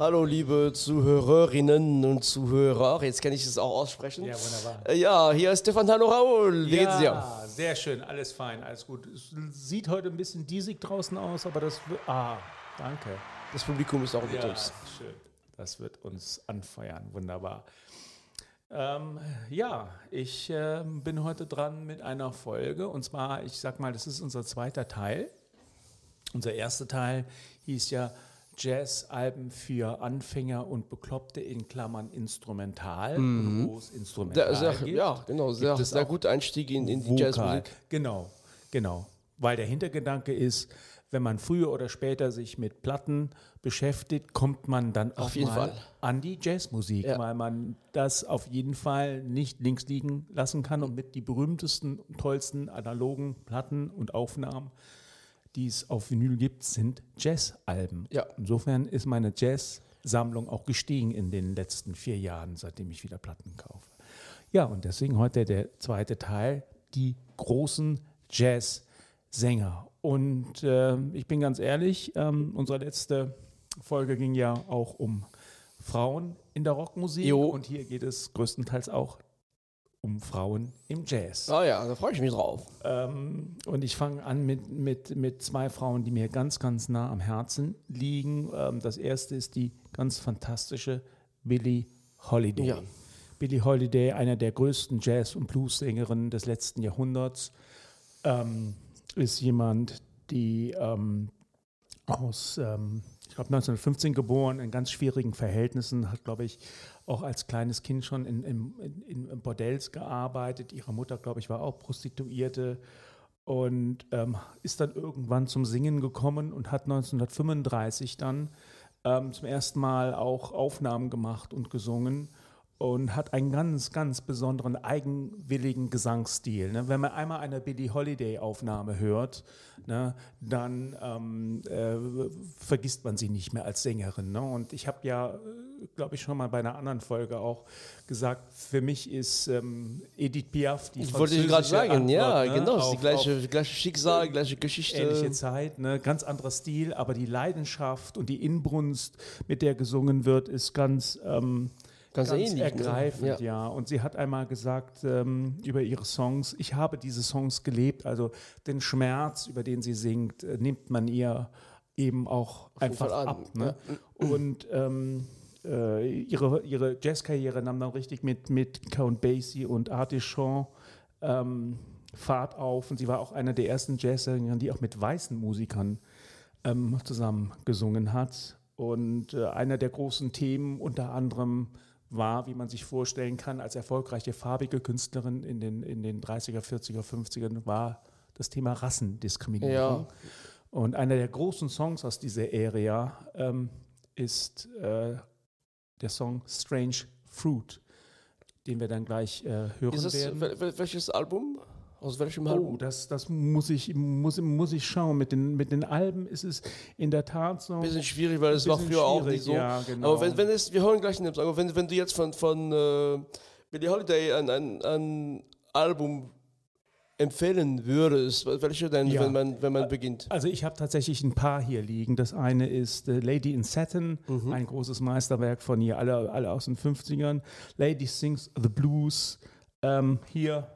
Hallo, liebe Zuhörerinnen und Zuhörer. Jetzt kann ich es auch aussprechen. Ja, wunderbar. Äh, Ja, hier ist Stefan Hallo Raul. Wie geht's dir? Ja, sehr schön, alles fein, alles gut. Es sieht heute ein bisschen diesig draußen aus, aber das wird. Ah, danke. Das Publikum ist auch mit Ja, uns. schön. Das wird uns anfeuern, wunderbar. Ähm, ja, ich ähm, bin heute dran mit einer Folge und zwar, ich sag mal, das ist unser zweiter Teil. Unser erster Teil hieß ja Jazz-Alben für Anfänger und Bekloppte in Klammern instrumental, wo es instrumental Mhm. Sehr, sehr, gibt. ja, genau. Sehr, sehr guter Einstieg in, in die Vokal. Jazzmusik. Genau, genau. Weil der Hintergedanke ist, wenn man früher oder später sich mit Platten beschäftigt, kommt man dann auch Auf jeden mal Fall. an die Jazzmusik, Ja. weil man das auf jeden Fall nicht links liegen lassen kann und mit die berühmtesten, tollsten analogen Platten und Aufnahmen, die es auf Vinyl gibt, sind Jazzalben. Ja. Insofern ist meine Jazz-Sammlung auch gestiegen in den letzten vier Jahren, seitdem ich wieder Platten kaufe. Ja, und deswegen heute der zweite Teil, die großen Jazzsänger. Und äh, ich bin ganz ehrlich, ähm, unsere letzte Folge ging ja auch um Frauen in der Rockmusik. Jo. Und hier geht es größtenteils auch um Frauen im Jazz. Ah ja, da freue ich mich drauf. Ähm, und ich fange an mit, mit, mit zwei Frauen, die mir ganz, ganz nah am Herzen liegen. Ähm, das erste ist die ganz fantastische Billie Holiday. Ja. Billie Holiday, einer der größten Jazz- und Blues-Sängerinnen des letzten Jahrhunderts, ähm, ist jemand, die ähm, aus, ähm, ich glaube, 1915 geboren, in ganz schwierigen Verhältnissen, hat, glaube ich, auch als kleines Kind schon in, in, in, Bordells gearbeitet. Ihre Mutter, glaube ich, war auch Prostituierte und ähm, ist dann irgendwann zum Singen gekommen und hat 1935 dann ähm, zum ersten Mal auch Aufnahmen gemacht und gesungen und hat einen ganz, ganz besonderen eigenwilligen Gesangsstil. Ne? Wenn man einmal eine Billie Holiday-Aufnahme hört, ne, dann ähm, äh, vergisst man sie nicht mehr als Sängerin. Ne? Und ich habe ja, glaube ich, schon mal bei einer anderen Folge auch gesagt, für mich ist ähm, Edith Piaf die Ich wollte ich gerade sagen, ja, Antwort, ne, genau. Auf- die gleiche, gleiche Schicksal, gleiche Geschichte. ähnliche Zeit, ne? ganz anderer Stil, aber die Leidenschaft und die Inbrunst, mit der gesungen wird, ist ganz, ähm, Ganz ganz ähnlich, ne? ergreifend, Ja. ja. Und sie hat einmal gesagt ähm, über ihre Songs, ich habe diese Songs gelebt, also den Schmerz, über den sie singt, äh, nimmt man ihr eben auch jeden einfach an, ab. Ne? Und ähm, äh, ihre, ihre Jazzkarriere nahm dann richtig mit, mit Count Basie und Artie Shaw ähm, Fahrt auf und sie war auch eine der ersten Jazzsängerinnen, die auch mit weißen Musikern ähm, zusammen gesungen hat. Und äh, einer der großen Themen unter anderem war, wie man sich vorstellen kann, als erfolgreiche farbige Künstlerin in den, in den 30er, 40er, 50ern, war das Thema Rassendiskriminierung. Ja. Und einer der großen Songs aus dieser Area ähm, ist äh, der Song Strange Fruit, den wir dann gleich äh, hören das, werden. wel- wel- welches Album? Aus welchem Oh, Album? das, das muss, ich, muss, muss ich schauen. Mit den, mit den Alben ist es in der Tat so. Bisschen schwierig, weil es war früher auch nicht so. ja, genau. Aber wenn, wenn es, wir hören gleich in dem Song, aber wenn, wenn du jetzt von, von äh, Billie Holiday ein, ein, ein Album empfehlen würdest, welche denn, Ja. wenn man, wenn man beginnt? Also ich habe tatsächlich ein paar hier liegen. Das eine ist äh, Lady in Satin, Mhm. ein großes Meisterwerk von ihr, alle, alle aus den 50ern. Lady Sings the Blues. Ähm, hier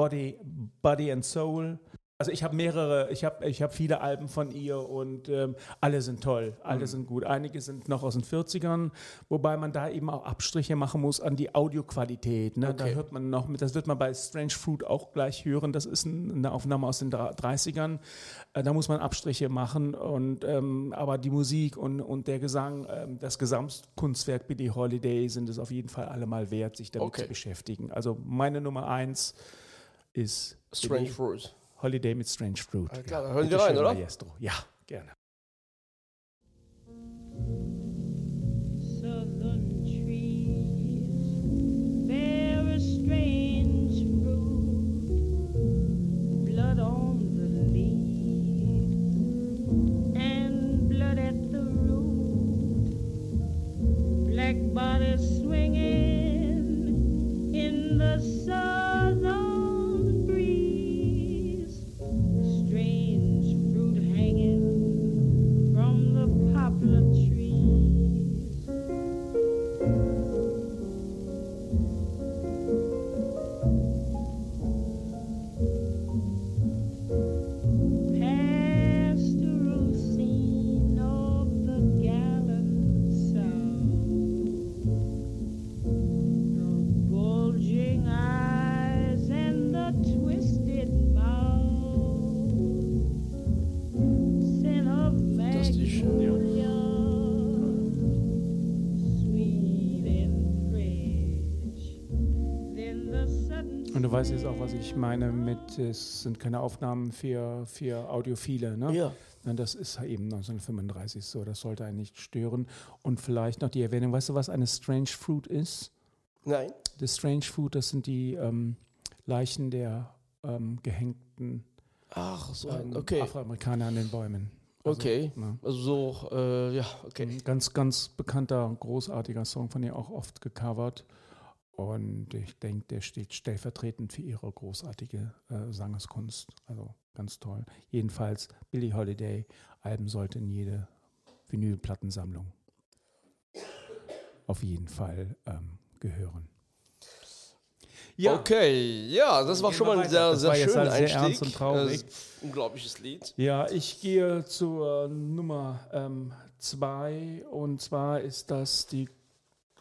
Body, Body and Soul. Also ich habe mehrere, ich habe ich hab viele Alben von ihr und ähm, alle sind toll, alle sind gut. Einige sind noch aus den 40ern, wobei man da eben auch Abstriche machen muss an die Audioqualität. Ne? Da Okay. hört man noch, mit, das wird man bei Strange Fruit auch gleich hören, das ist ein, eine Aufnahme aus den 30ern. Äh, da muss man Abstriche machen, und, ähm, aber die Musik und, und der Gesang, ähm, das Gesamtkunstwerk Billie Holiday sind es auf jeden Fall alle mal wert, sich damit Okay. zu beschäftigen. Also meine Nummer eins ist Strange Fruit. Holiday mit Strange Fruit. Alles klar, dann hören wir rein, oder? Maestro. Ja, gerne. Weißt jetzt auch, was ich meine mit, es sind keine Aufnahmen für, für Audiophile, ne? Ja. Das ist eben 1935 so, das sollte einen nicht stören. Und vielleicht noch die Erwähnung, weißt du, was eine Strange Fruit ist? Nein. Das Strange Fruit, das sind die ähm, Leichen der ähm, gehängten Ach, so ähm, ein, okay. Afroamerikaner an den Bäumen. Also, Okay. ne? Also so, äh, ja, okay. Ein Ganz, ganz bekannter, großartiger Song von ihr auch oft gecovert. Und ich denke, der steht stellvertretend für ihre großartige äh, Sangeskunst. Also ganz toll. Jedenfalls, Billie Holiday, Alben sollte in jede Vinylplattensammlung auf jeden Fall ähm, gehören. Okay, ja, das war schon mal ein sehr, Das sehr schöner halt sehr Einstieg. ernst und traurig. Äh, unglaubliches Lied. Ja, ich gehe zur Nummer ähm, zwei und zwar ist das die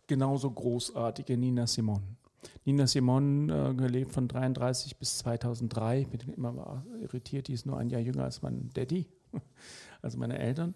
genauso großartige Nina Simon. Nina Simon, äh, gelebt von 33 bis 2003, bin immer irritiert, die ist nur ein Jahr jünger als mein Daddy, also meine Eltern.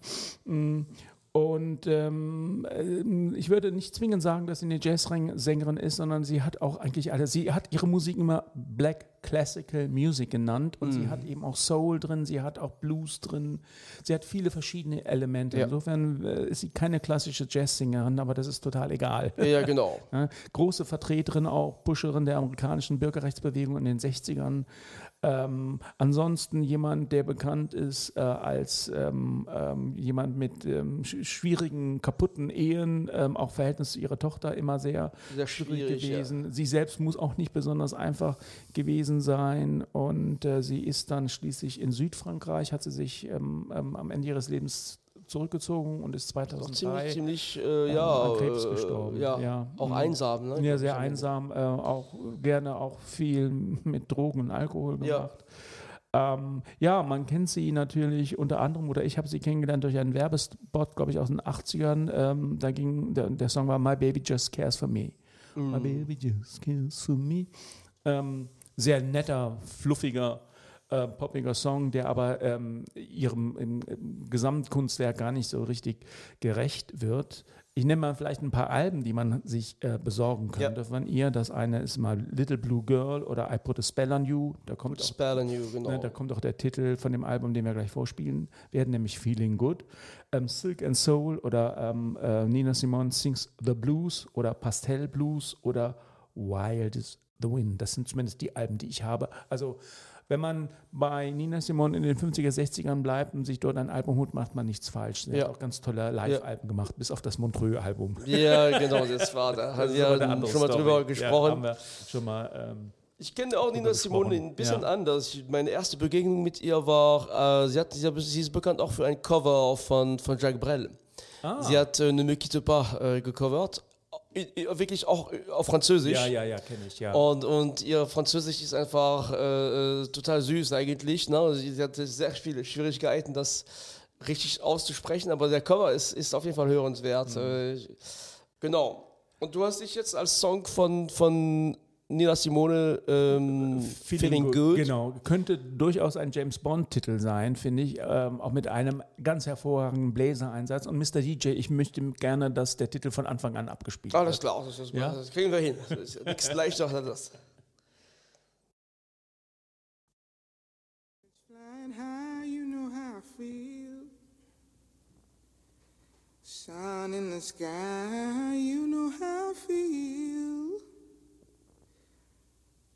Mm, Und ähm, ähm, ich würde nicht zwingend sagen, dass sie eine Jazzsängerin ist, sondern sie hat auch eigentlich alle, sie hat ihre Musik immer Black Classical Music genannt und sie hat eben auch Soul drin, sie hat auch Blues drin, sie hat viele verschiedene Elemente. Ja. Insofern äh, ist sie keine klassische Jazzsängerin, aber das ist total egal. Ja, genau. Große Vertreterin, auch Pusherin der amerikanischen Bürgerrechtsbewegung in den 60ern. Ähm, ansonsten jemand, der bekannt ist äh, als ähm, ähm, jemand mit ähm, sch schwierigen, kaputten Ehen, ähm, auch Verhältnis zu ihrer Tochter immer sehr, Sehr schwierig schwierig. Ja. gewesen. Sie selbst muss auch nicht besonders einfach gewesen sein und äh, sie ist dann schließlich in Südfrankreich, hat sie sich ähm, am Ende ihres Lebens zurückgezogen und ist Doch 2003 ziemlich, ziemlich, äh, ja, an Krebs äh, gestorben. Ja, Ja. auch Mhm. einsam. Ne? ja, sehr einsam, äh, auch gerne auch viel mit Drogen und Alkohol Ja. gemacht. Ähm, ja, man kennt sie natürlich unter anderem, oder ich habe sie kennengelernt durch einen Werbespot, glaube ich, aus den 80ern. Ähm, da ging, der, der Song war My Baby Just Cares for Me. My Baby Just Cares for Me. Ähm, sehr netter, fluffiger, äh, poppiger Song, der aber ähm, ihrem im, im Gesamtkunstwerk gar nicht so richtig gerecht wird. Ich nenne mal vielleicht ein paar Alben, die man sich äh, besorgen könnte von ihr. Das eine ist mal Little Blue Girl oder I Put a Spell on You. Da kommt auch Spell on You, genau. Ne, da kommt auch der Titel von dem Album, den wir gleich vorspielen werden, nämlich Feeling Good. Ähm, Silk and Soul oder ähm, äh, Nina Simone Sings the Blues oder Pastel Blues oder Wild is the Wind. Das sind zumindest die Alben, die ich habe. Also wenn man bei Nina Simone in den 50er, 60ern bleibt und sich dort ein Album holt, macht man nichts falsch. Sie Ja. hat auch ganz tolle Live-Alben gemacht, bis auf das Montreux-Album. ja, genau, das war da. Haben wir schon mal Story. drüber Ja, gesprochen. wir schon mal. Ähm, Ich kenne auch Nina Simone ein bisschen Ja. anders. Meine erste Begegnung mit ihr war, äh, sie, hat, sie, hat- sie ist bekannt auch für ein Cover von, von Jacques Brel. ah. Sie hat äh, Ne me quitte pas äh, gecovert. Wirklich auch äh, auf Französisch. ja, ja, ja, kenne ich, ja. Und, und ihr Französisch ist einfach äh, äh, total süß eigentlich. Ne? Sie, sie hatte sehr viele Schwierigkeiten, das richtig auszusprechen, aber der Cover ist, ist auf jeden Fall hörenswert. Äh, genau. Und du hast dich jetzt als Song von, von Nina Simone ähm, Feeling, Good. Genau, könnte durchaus ein James Bond-Titel sein, finde ich, ähm, auch mit einem ganz hervorragenden Bläsereinsatz. Und Mr. DJ, ich möchte gerne, dass der Titel von Anfang an abgespielt Alles wird. klar, das, das, Ja? das kriegen wir hin. Das ist nichts leichter als das. Flying high, you know how I feel. Sun in the sky, you know how I feel.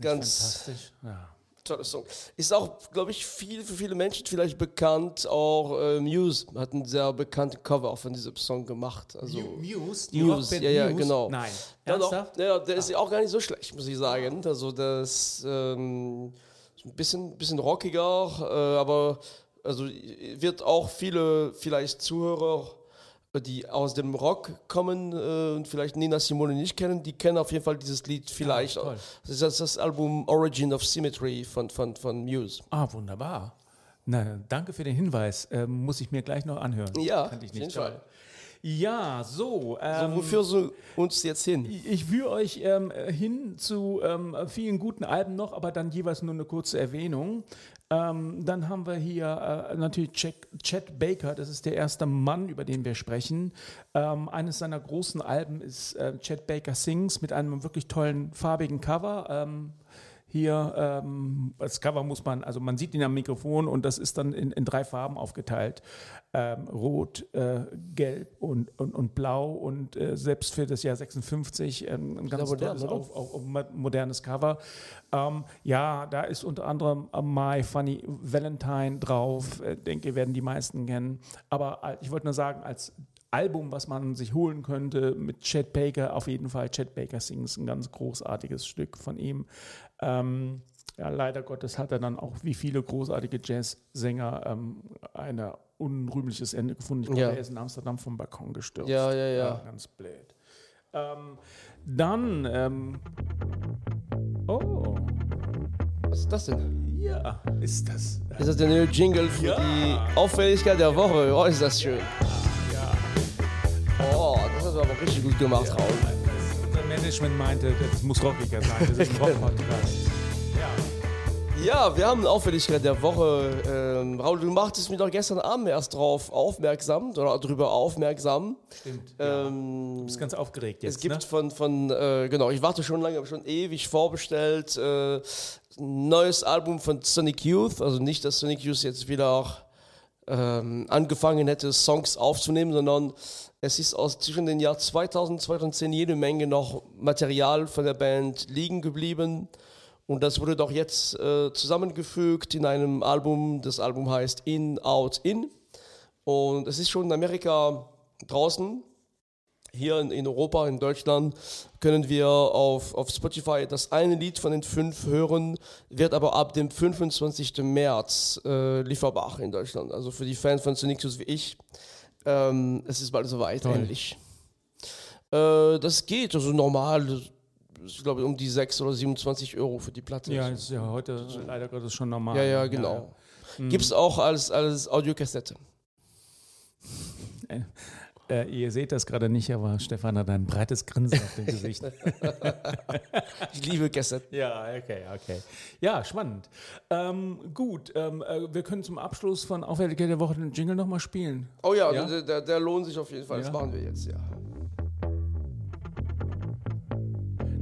Ganz- fantastisch? Ja. Toller Song. Ist auch, glaube ich, viel, für viele Menschen vielleicht bekannt. Auch äh, Muse hat einen sehr bekannten Cover auch von diesem Song gemacht. Also, Muse, die Rockband ja, ja, Muse? genau. Nein. Ja, doch. Ernsthaft? Ja, der ist auch gar nicht so schlecht, muss ich sagen. Also das ähm, ist ein bisschen, bisschen rockiger, äh, aber also wird auch viele vielleicht Zuhörer, die aus dem Rock kommen äh, und vielleicht Nina Simone nicht kennen, die kennen auf jeden Fall dieses Lied vielleicht. toll. das ist das, das Album Origin of Symmetry von, von, von Muse. Ah, wunderbar. Na, danke für den Hinweis. Ähm, muss ich mir gleich noch anhören. Ja, auf jeden. Fall. Ja, so. So, Ähm, wofür so uns jetzt hin? Ich führe euch ähm, hin zu ähm, vielen guten Alben noch, aber dann jeweils nur eine kurze Erwähnung. Ähm, dann haben wir hier äh, natürlich Chet, Chet Baker, das ist der erste Mann, über den wir sprechen. Ähm, eines seiner großen Alben ist äh, Chet Baker Sings mit einem wirklich tollen farbigen Cover. Hier, ähm, das Cover muss man, also man sieht ihn am Mikrofon und das ist dann in, in drei Farben aufgeteilt. Ähm, Rot, äh, Gelb und, und, und Blau und äh, selbst für das Jahr 56 ähm, ein ganz modern, tolles, auf, auf, auf mo- modernes Cover. Ähm, ja, da ist unter anderem My Funny Valentine drauf, äh, denke, werden die meisten kennen. Aber äh, ich wollte nur sagen, als Album, was man sich holen könnte mit Chet Baker, auf jeden Fall Chet Baker Sings, ein ganz großartiges Stück von ihm. Ähm, ja, leider Gottes hat er dann auch wie viele großartige Jazzsänger ähm, ein unrühmliches Ende gefunden. Ich glaube, Ja. er ist in Amsterdam vom Balkon gestürzt. Ja, ja, ja. ganz blöd. Ähm, dann, ähm, oh, Was ist das denn? ja, ist das. Ist das der neue Jingle für Ja. die Auffälligkeit der Woche? Oh, ist das schön. Aber richtig gut gemacht, Raul. Das, unser Management meinte, das muss rockiger sein. Das ist ein Rock-Podcast. Ja. Ja, wir haben eine Auffälligkeit der Woche. Ähm, Raul, du machtest mich doch gestern Abend erst drauf aufmerksam oder darüber aufmerksam. Stimmt. Ja. Ähm, Du bist ganz aufgeregt jetzt. es gibt ne? von, von äh, genau, ich warte schon lange, habe schon ewig vorbestellt, äh, neues Album von Sonic Youth. Also nicht, dass Sonic Youth jetzt wieder auch ähm, angefangen hätte, Songs aufzunehmen, sondern es ist aus zwischen den Jahr 2000 und 2010 jede Menge noch Material von der Band liegen geblieben. Und das wurde doch jetzt äh, zusammengefügt in einem Album. Das Album heißt In, Out, In. Und es ist schon in Amerika draußen. Hier in, in Europa, in Deutschland, können wir auf, auf Spotify das eine Lied von den fünf hören, wird aber ab dem 25. März äh, lieferbar in Deutschland. Also für die Fans von Youth wie ich, ähm, es ist bald soweit, Toll. endlich. Äh, das geht, also normal, ich glaube um die 6 oder 27 Euro für die Platte. Ja, ist ja heute leider Gottes schon normal. ja, ja, genau. Gibt es auch als, als Audiokassette. Äh, ihr seht das gerade nicht, aber Stefan hat ein breites Grinsen auf dem Gesicht. Ich liebe Kassetten. ja, okay, okay. Ja, spannend. Ähm, gut, ähm, äh, wir können zum Abschluss von Auffälligkeit der Woche den Jingle nochmal spielen. Oh ja, Ja? Der, der, der lohnt sich auf jeden Fall. Ja. Das machen wir jetzt, ja.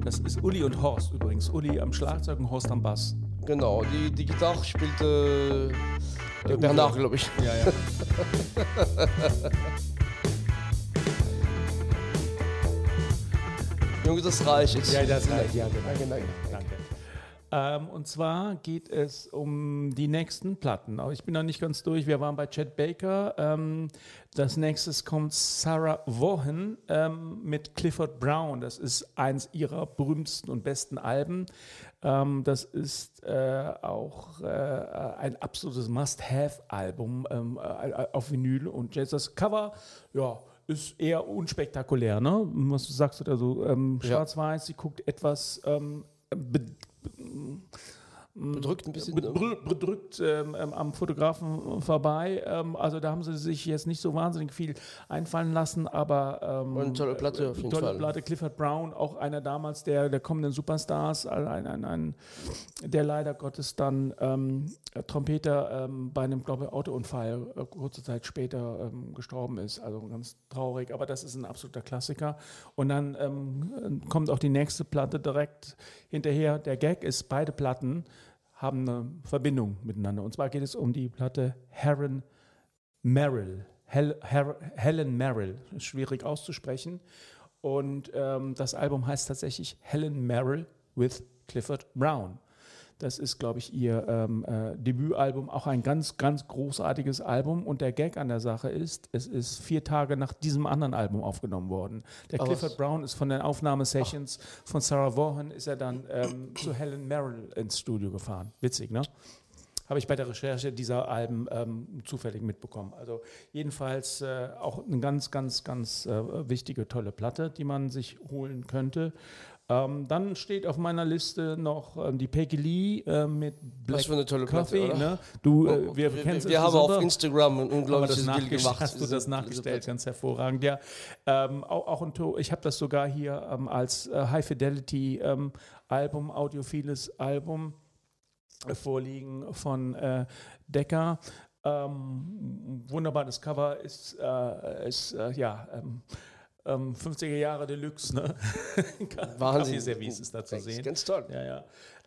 Das ist Uli und Horst übrigens. Uli am Schlagzeug und Horst am Bass. Genau, die, die Gitarre spielte äh, Bernard, glaube ich. Ja, ja. Junge, das reicht jetzt. Ja, das reicht, ja, genau. Danke, danke. Danke. Ähm, und zwar geht es um die nächsten Platten. Aber ich bin noch nicht ganz durch. Wir waren bei Chet Baker. Ähm, das nächstes kommt Sarah Vaughan ähm, mit Clifford Brown. Das ist eins ihrer berühmtesten und besten Alben. Ähm, das ist äh, auch äh, ein absolutes Must-Have-Album ähm, äh, auf Vinyl und Jazz. Das Cover, ja, ist eher unspektakulär, ne? Was sagst du da so? Ähm. Schwarz-Weiß, sie guckt etwas ähm, Bedrückt ein bisschen. ne? bedrü- bedrückt ähm, ähm, am Fotografen vorbei. Ähm, also da haben sie sich jetzt nicht so wahnsinnig viel einfallen lassen, aber ähm, Und eine tolle Platte auf jeden tolle Fall. Platte. Clifford Brown, auch einer damals der, der kommenden Superstars, ein, ein, ein, der leider Gottes dann ähm, Trompeter ähm, bei einem, glaube ich, Autounfall äh, kurze Zeit später gestorben ist. Also ganz traurig, aber das ist ein absoluter Klassiker. Und dann kommt auch die nächste Platte direkt hinterher. Der Gag ist, beide Platten haben eine Verbindung miteinander. Und zwar geht es um die Platte Heron Merrill. Hel Her Helen Merrill, ist schwierig auszusprechen. Und ähm, das Album heißt tatsächlich Helen Merrill with Clifford Brown. Das ist, glaube ich, ihr ähm, äh, Debütalbum, auch ein ganz, ganz großartiges Album. Und der Gag an der Sache ist, es ist vier Tage nach diesem anderen Album aufgenommen worden. Der Oh, Clifford was? Brown ist von den Aufnahmesessions von Sarah Vaughan, ist er dann ähm, zu Helen Merrill ins Studio gefahren. Witzig, ne? Habe ich bei der Recherche dieser Alben ähm, zufällig mitbekommen. Also jedenfalls äh, auch eine ganz, ganz, ganz äh, wichtige, tolle Platte, die man sich holen könnte. Ähm, dann steht auf meiner Liste noch ähm, die Peggy Lee äh, mit Black Was für eine tolle Platte, Coffee. oder? Ne? Du, äh, Oh, wir, wir, wir, es haben auf. Instagram ein unglaubliches Bild gemacht. Hast du das nachgestellt? Platte. Ganz hervorragend, ja. Ähm, auch, auch ein To- ich habe das sogar hier ähm, als äh, High Fidelity ähm, Album, audiophiles Album äh, vorliegen von äh, Decker. Ähm, wunderbares Cover ist, äh, ist ja ähm, ähm, 50er Jahre Deluxe, ne? Wahnsinn. Kaffeeservice ist da zu Ganz- sehen. Ganz toll. Ja,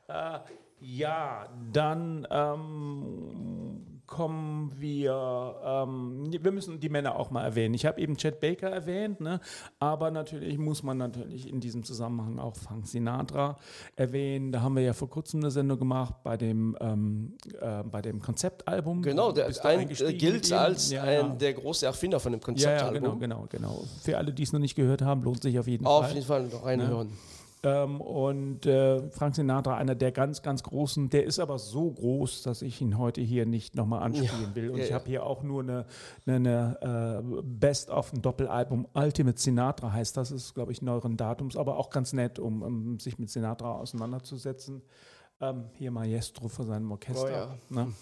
ja. Äh, ja, dann ähm, kommen wir, ähm, wir müssen die Männer auch mal erwähnen. Ich habe eben Chet Baker erwähnt, ne? aber natürlich muss man natürlich in diesem Zusammenhang auch Frank Sinatra erwähnen. Da haben wir ja vor kurzem eine Sendung gemacht bei dem, ähm, äh, bei dem Konzeptalbum. Genau, der ein, äh, gilt als Ja, ein, ja. der große Erfinder von dem ja, ja, Konzeptalbum. genau, genau, genau. Für alle, die es noch nicht gehört haben, lohnt sich auf jeden Auf Fall. jeden Fall noch reinhören. Ähm, und äh, Frank Sinatra, einer der ganz, ganz großen, der ist aber so groß, dass ich ihn heute hier nicht nochmal anspielen will. Und ja, ich ja. habe hier auch nur eine, eine, eine äh, Best of ein Doppelalbum. Ultimate Sinatra heißt das, ist, glaube ich, neueren Datums, aber auch ganz nett, um, um sich mit Sinatra auseinanderzusetzen. Ähm, hier Maestro vor seinem Orchester. Oh ja. ne?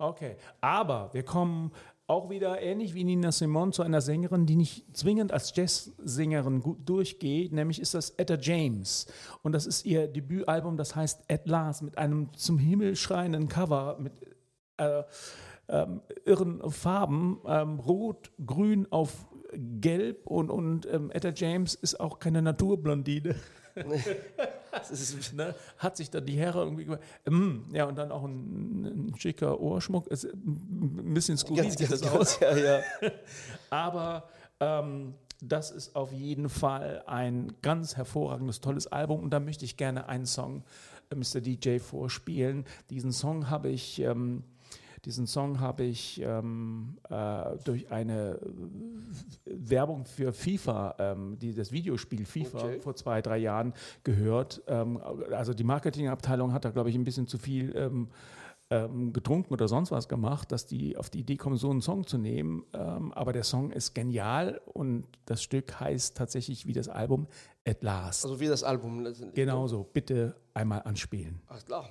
Okay, aber wir kommen auch wieder ähnlich wie Nina Simone zu einer Sängerin, die nicht zwingend als Jazzsängerin gut durchgeht, nämlich ist das Etta James. Und das ist ihr Debütalbum, das heißt At Last, mit einem zum Himmel schreienden Cover, mit äh, ähm, irren Farben, ähm, rot, grün auf gelb und, und ähm, Etta James ist auch keine Naturblondine. Ist, ne, hat sich dann die Herren irgendwie gemacht. Ähm, ja, und dann auch ein, ein schicker Ohrschmuck. Es, ein bisschen skurril ganz, sieht ganz, das aus. ja, ja. Aber ähm, das ist auf jeden Fall ein ganz hervorragendes, tolles Album. Und da möchte ich gerne einen Song, äh, Mr. DJ, vorspielen. Diesen Song habe ich. Ähm, diesen Song habe ich ähm, äh, durch eine äh, Werbung für FIFA, ähm, die, das Videospiel FIFA Okay. vor zwei, drei Jahren gehört. Ähm, also die Marketingabteilung hat da, glaube ich, ein bisschen zu viel ähm, ähm, getrunken oder sonst was gemacht, dass die auf die Idee kommen, so einen Song zu nehmen. Ähm, aber der Song ist genial und das Stück heißt tatsächlich wie das Album At Last. Also wie das Album. letztendlich. Genauso, bitte einmal anspielen. Ach klar.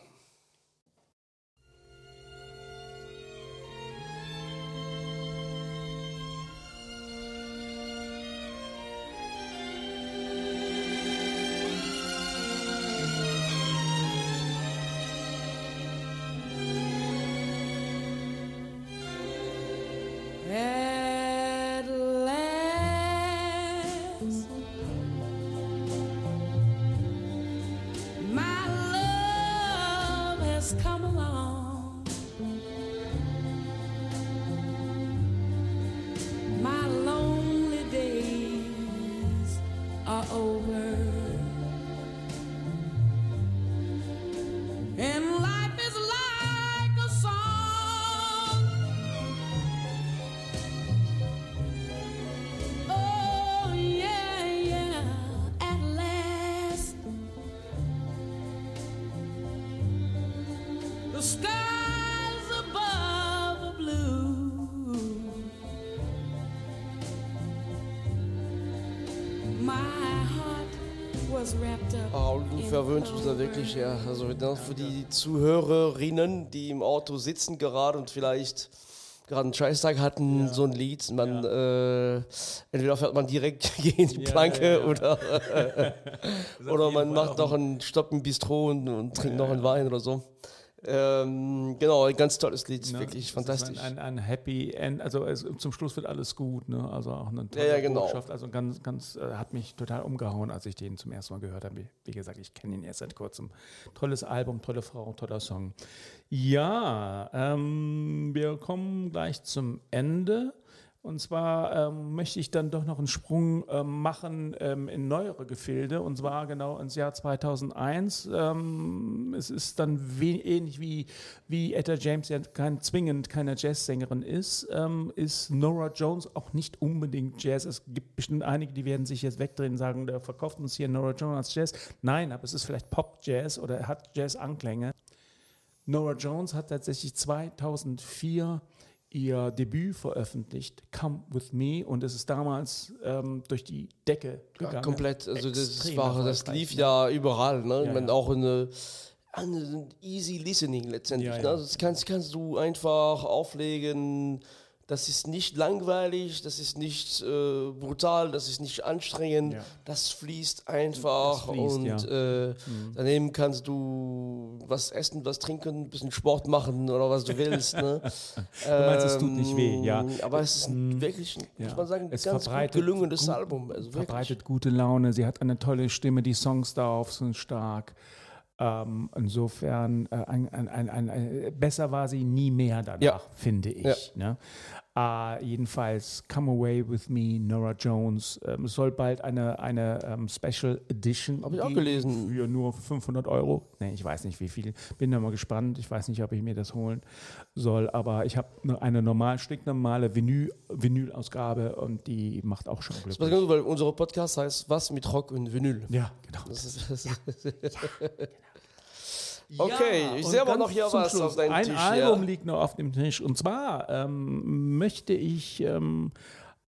Verwöhnst uns da wirklich, ja. Also für die Zuhörerinnen, die im Auto sitzen gerade und vielleicht gerade einen Scheißtag hatten, so ein Lied, man äh, entweder fährt man direkt gegen die Ja, Planke ja, ja. oder, oder man macht noch einen Stopp im Bistro und, und trinkt noch einen Wein oder so. Ähm, genau, ein ganz tolles Lied, Ne? wirklich fantastisch. Ein, ein, ein Happy End, also es, zum Schluss wird alles gut, ne? also auch eine tolle Ja, ja, genau. Botschaft, also ganz, ganz, äh, hat mich total umgehauen, als ich den zum ersten Mal gehört habe. Wie, wie gesagt, ich kenne ihn erst seit kurzem. Tolles Album, tolle Frau, toller Song. Ja, ähm, wir kommen gleich zum Ende. Und zwar ähm, möchte ich dann doch noch einen Sprung ähm, machen ähm, in neuere Gefilde, und zwar genau ins Jahr 2001. Ähm, es ist dann ähnlich wie, wie Etta James ja kein, zwingend keine Jazzsängerin ist, ähm, ist Nora Jones auch nicht unbedingt Jazz. Es gibt bestimmt einige, die werden sich jetzt wegdrehen und sagen, der verkauft uns hier Nora Jones als Jazz. Nein, aber es ist vielleicht Pop-Jazz oder hat Jazz-Anklänge. Nora Jones hat tatsächlich 2004 ihr Debüt veröffentlicht, Come With Me, und es ist damals ähm, durch die Decke gegangen. Ja, komplett. Also das, war, das lief ne? ja überall. Ne? Ja, ich meine, ja. auch eine, eine easy listening letztendlich. Ne? Das kannst, kannst du einfach auflegen. Das ist nicht langweilig, das ist nicht äh, brutal, das ist nicht anstrengend. Ja. Das fließt einfach Das fließt, und ja. Mhm. äh, daneben kannst du was essen, was trinken, ein bisschen Sport machen oder was du willst. ne? Du meinst, es tut nicht weh, ja. Ähm, Aber es ist ein wirklich, ein, Ja. muss man sagen, Es ganz gut gelungenes gut- Album. Also verbreitet gute Laune, sie hat eine tolle Stimme, die Songs darauf sind stark. Ähm, insofern, äh, ein, ein, ein, besser war sie nie mehr danach, Ja. finde ich. Ne? Äh, jedenfalls, Come Away With Me, Nora Jones. Ähm, es soll bald eine, eine ähm, Special Edition Hab ich auch gelesen. Für nur 500 Euro. Nee, ich weiß nicht wie viel. Bin da mal gespannt. Ich weiß nicht, ob ich mir das holen soll. Aber ich habe eine normal, stinknormale Vinyl, Vinyl-Ausgabe und die macht auch schon gut, weil unser Podcast heißt Was mit Rock und Vinyl. Ja, genau. Das ist, das ist Okay, ich und sehe aber noch hier was auf deinem Ein Tisch, Album ja. liegt noch auf dem Tisch. Und zwar ähm, möchte ich, ähm,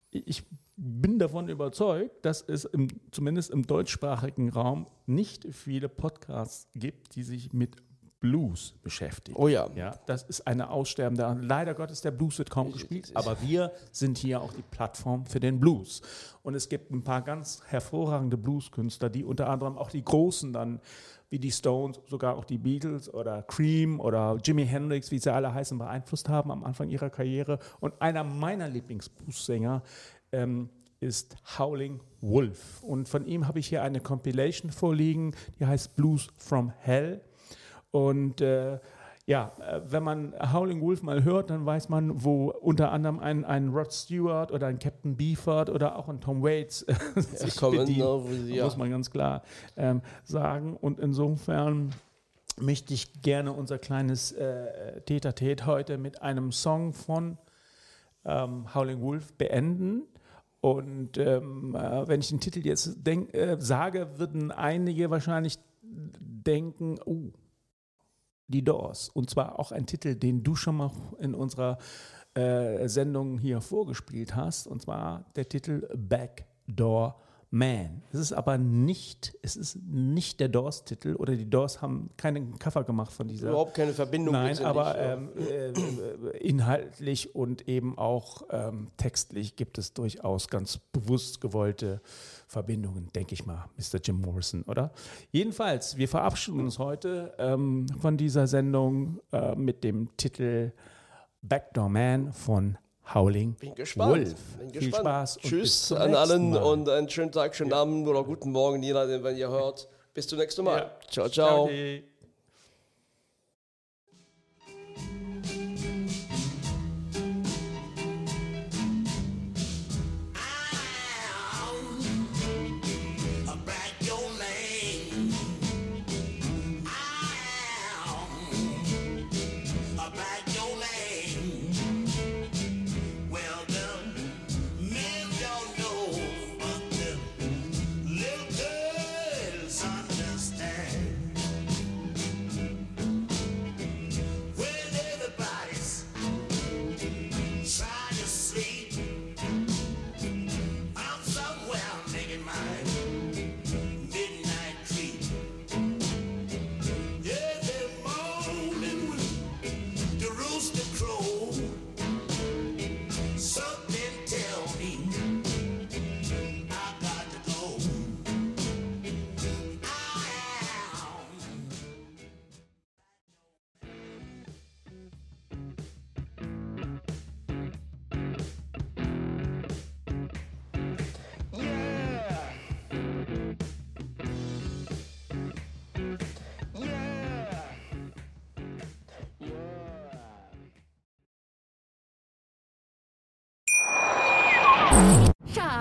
ich bin davon überzeugt, dass es im, zumindest im deutschsprachigen Raum nicht viele Podcasts gibt, die sich mit Blues beschäftigen. oh ja. Ja, das ist eine aussterbende. Art. Leider Gottes, der Blues wird kaum gespielt, aber wir sind hier auch die Plattform für den Blues. Und es gibt ein paar ganz hervorragende Blueskünstler, die unter anderem auch die Großen dann, wie die Stones, sogar auch die Beatles oder Cream oder Jimi Hendrix, wie sie alle heißen, beeinflusst haben am Anfang ihrer Karriere. Und einer meiner Lieblingsbluessänger ähm, ist Howling Wolf. Und von ihm habe ich hier eine Compilation vorliegen, die heißt Blues from Hell. Und äh, ja, äh, wenn man Howling Wolf mal hört, dann weiß man, wo unter anderem ein, ein Rod Stewart oder ein Captain Beefheart oder auch ein Tom Waits äh, sich kommen, bedient, sie- ja. muss man ganz klar ähm, sagen. Und insofern möchte ich gerne unser kleines äh, Tete-a-Tete heute mit einem Song von ähm, Howling Wolf beenden. Und ähm, äh, wenn ich den Titel jetzt denk, äh, sage, würden einige wahrscheinlich denken, oh, die Doors. Und zwar auch ein Titel, den du schon mal in unserer äh, Sendung hier vorgespielt hast. Und zwar der Titel Backdoor Man. Es ist aber nicht, es ist nicht der Doors-Titel oder die Doors haben keinen Cover gemacht von dieser. Überhaupt keine Verbindung. Nein, aber ähm, äh, äh, inhaltlich und eben auch ähm, textlich gibt es durchaus ganz bewusst gewollte Verbindungen, denke ich mal, Mr. Jim Morrison, oder? Jedenfalls, wir verabschieden uns heute ähm, von dieser Sendung äh, mit dem Titel Backdoor Man von Howling Bin gespannt. Wolf. Bin Viel gespannt. Spaß und bis Tschüss an allen Mal. und einen schönen Tag, schönen Abend oder guten Morgen, je nachdem, wenn ihr hört. Bis zum nächsten Mal. Ja. Ciao, ciao. Ciao.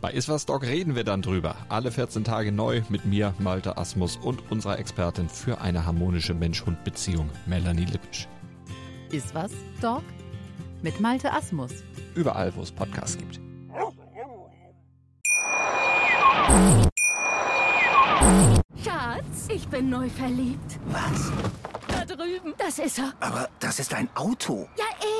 Bei Iswas Dog reden wir dann drüber. Alle 14 Tage neu mit mir, Malte Asmus und unserer Expertin für eine harmonische Mensch-Hund-Beziehung, Melanie Lippisch. Ist was, Dog? Mit Malte Asmus. Überall, wo es Podcasts gibt. Schatz, ich bin neu verliebt. Was? Da drüben. Das ist er. Aber das ist ein Auto. Ja, eben.